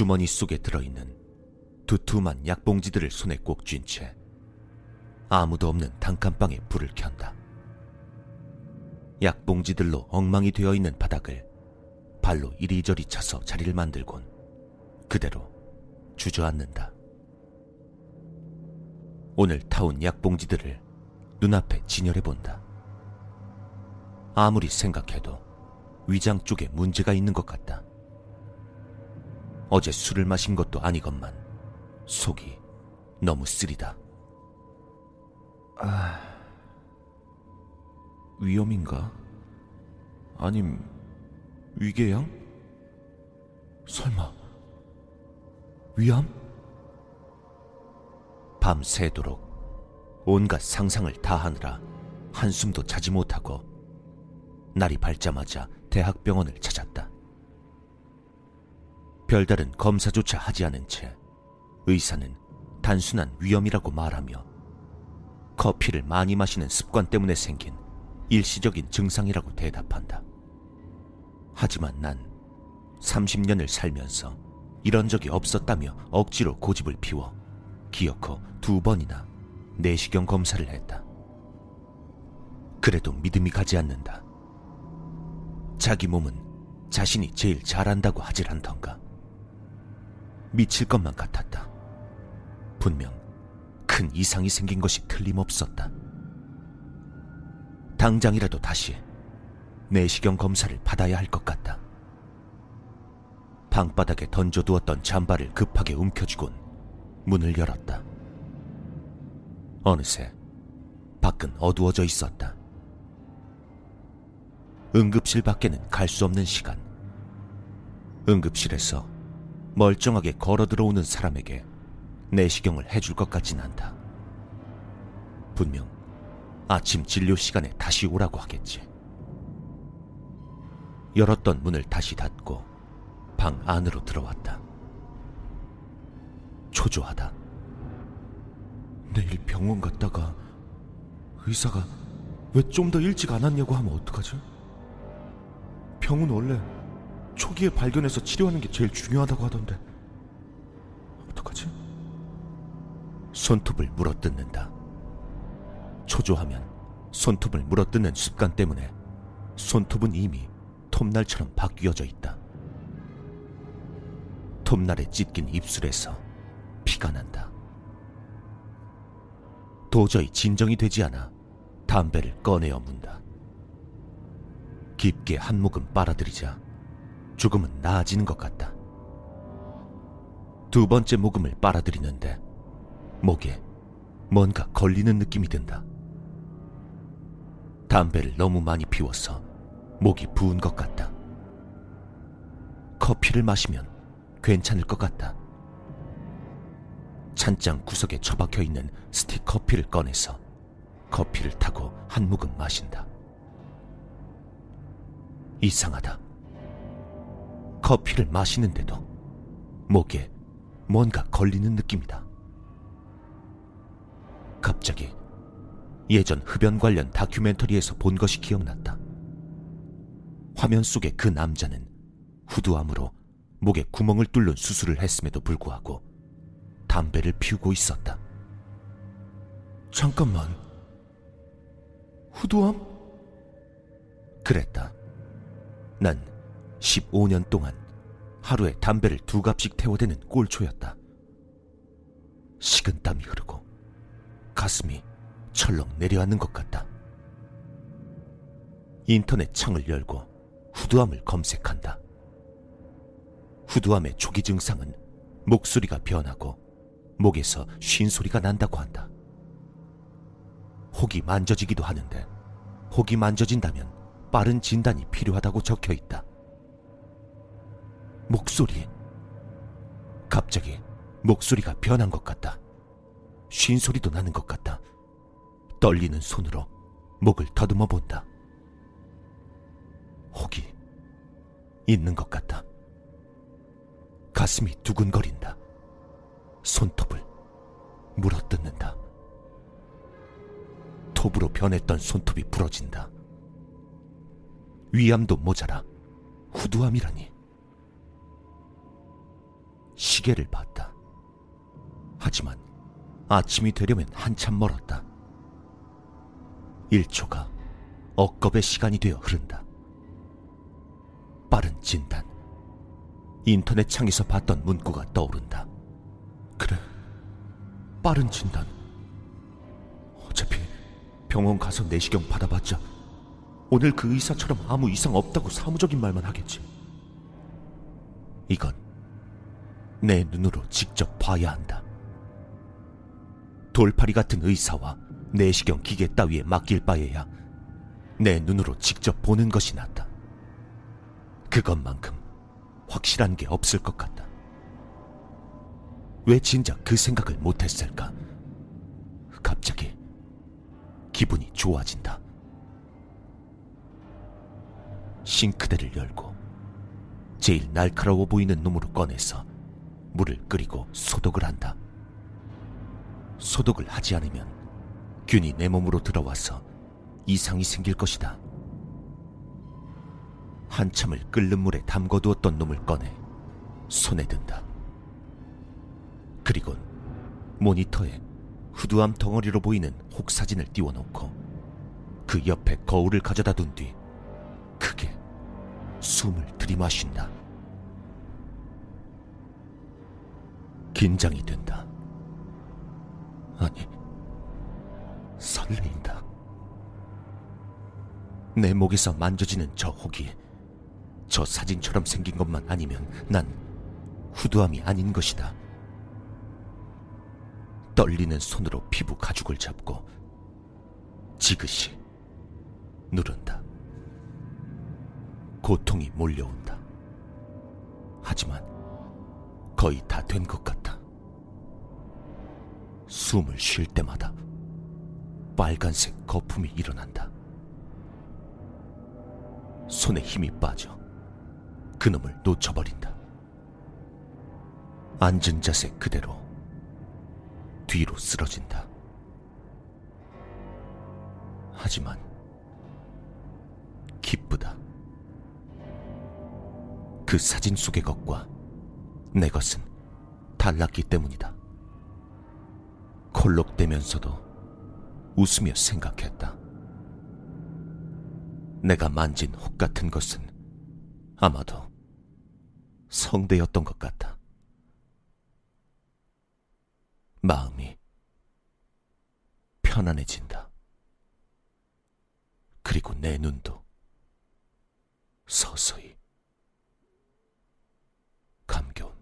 주머니 속에 들어있는 두툼한 약봉지들을 손에 꼭 쥔 채 아무도 없는 단칸방에 불을 켠다. 약봉지들로 엉망이 되어 있는 바닥을 발로 이리저리 차서 자리를 만들곤 그대로 주저앉는다. 오늘 타온 약봉지들을 눈앞에 진열해 본다. 아무리 생각해도 위장 쪽에 문제가 있는 것 같다. 어제 술을 마신 것도 아니건만 속이 너무 쓰리다. 아, 위험인가? 아님 위궤양? 설마 위암? 밤새도록 온갖 상상을 다 하느라 한숨도 자지 못하고 날이 밝자마자 대학병원을 찾았다. 별다른 검사조차 하지 않은 채 의사는 단순한 위험이라고 말하며 커피를 많이 마시는 습관 때문에 생긴 일시적인 증상이라고 대답한다. 하지만 난 30년을 살면서 이런 적이 없었다며 억지로 고집을 피워 기어코 두 번이나 내시경 검사를 했다. 그래도 믿음이 가지 않는다. 자기 몸은 자신이 제일 잘한다고 하질 않던가. 미칠 것만 같았다. 분명 큰 이상이 생긴 것이 틀림없었다. 당장이라도 다시 내시경 검사를 받아야 할 것 같다. 방바닥에 던져두었던 잠바를 급하게 움켜쥐곤 문을 열었다. 어느새 밖은 어두워져 있었다. 응급실 밖에는 갈 수 없는 시간. 응급실에서 멀쩡하게 걸어 들어오는 사람에게 내시경을 해줄 것 같진 않다. 분명 아침 진료 시간에 다시 오라고 하겠지. 열었던 문을 다시 닫고 방 안으로 들어왔다. 초조하다. 내일 병원 갔다가 의사가 왜 좀 더 일찍 안 왔냐고 하면 어떡하지? 병은 원래 초기에 발견해서 치료하는 게 제일 중요하다고 하던데 어떡하지? 손톱을 물어뜯는다. 초조하면 손톱을 물어뜯는 습관 때문에 손톱은 이미 톱날처럼 바뀌어져 있다. 톱날에 찢긴 입술에서 피가 난다. 도저히 진정이 되지 않아 담배를 꺼내어 문다. 깊게 한 모금 빨아들이자 조금은 나아지는 것 같다. 두 번째 모금을 빨아들이는데 목에 뭔가 걸리는 느낌이 든다. 담배를 너무 많이 피워서 목이 부은 것 같다. 커피를 마시면 괜찮을 것 같다. 찬장 구석에 처박혀 있는 스틱 커피를 꺼내서 커피를 타고 한 모금 마신다. 이상하다. 커피를 마시는데도 목에 뭔가 걸리는 느낌이다. 갑자기 예전 흡연 관련 다큐멘터리에서 본 것이 기억났다. 화면 속의 그 남자는 후두암으로 목에 구멍을 뚫는 수술을 했음에도 불구하고 담배를 피우고 있었다. 잠깐만. 후두암? 그랬다. 난 15년 동안 하루에 담배를 두 갑씩 태워대는 꼴초였다. 식은땀이 흐르고 가슴이 철렁 내려앉는 것 같다. 인터넷 창을 열고 후두암을 검색한다. 후두암의 초기 증상은 목소리가 변하고 목에서 쉰 소리가 난다고 한다. 혹이 만져지기도 하는데 혹이 만져진다면 빠른 진단이 필요하다고 적혀 있다. 목소리. 갑자기 목소리가 변한 것 같다. 쉰 소리도 나는 것 같다. 떨리는 손으로 목을 더듬어 본다. 혹이 있는 것 같다. 가슴이 두근거린다. 손톱을 물어뜯는다. 톱으로 변했던 손톱이 부러진다. 위암도 모자라 후두암이라니. 시계를 봤다. 하지만 아침이 되려면 한참 멀었다. 1초가 억겁의 시간이 되어 흐른다. 빠른 진단. 인터넷 창에서 봤던 문구가 떠오른다. 그래, 빠른 진단. 어차피 병원 가서 내시경 받아봤자 오늘 그 의사처럼 아무 이상 없다고 사무적인 말만 하겠지. 이건 내 눈으로 직접 봐야 한다. 돌팔이 같은 의사와 내시경 기계 따위에 맡길 바에야 내 눈으로 직접 보는 것이 낫다. 그것만큼 확실한 게 없을 것 같다. 왜 진작 그 생각을 못했을까? 갑자기 기분이 좋아진다. 싱크대를 열고 제일 날카로워 보이는 놈으로 꺼내서 물을 끓이고 소독을 한다. 소독을 하지 않으면 균이 내 몸으로 들어와서 이상이 생길 것이다. 한참을 끓는 물에 담궈두었던 놈을 꺼내 손에 든다. 그리곤 모니터에 후두암 덩어리로 보이는 혹사진을 띄워놓고 그 옆에 거울을 가져다 둔 뒤 크게 숨을 들이마신다. 긴장이 된다. 아니, 설레인다. 내 목에서 만져지는 저 혹이 저 사진처럼 생긴 것만 아니면 난 후두암이 아닌 것이다. 떨리는 손으로 피부 가죽을 잡고 지그시 누른다. 고통이 몰려온다. 하지만 거의 다 된 것 같다. 숨을 쉴 때마다 빨간색 거품이 일어난다. 손에 힘이 빠져 그놈을 놓쳐버린다. 앉은 자세 그대로 뒤로 쓰러진다. 하지만 기쁘다. 그 사진 속의 것과 내 것은 달랐기 때문이다. 콜록대면서도 웃으며 생각했다. 내가 만진 혹 같은 것은 아마도 성대였던 것 같다. 마음이 편안해진다. 그리고 내 눈도 서서히 감겨온다.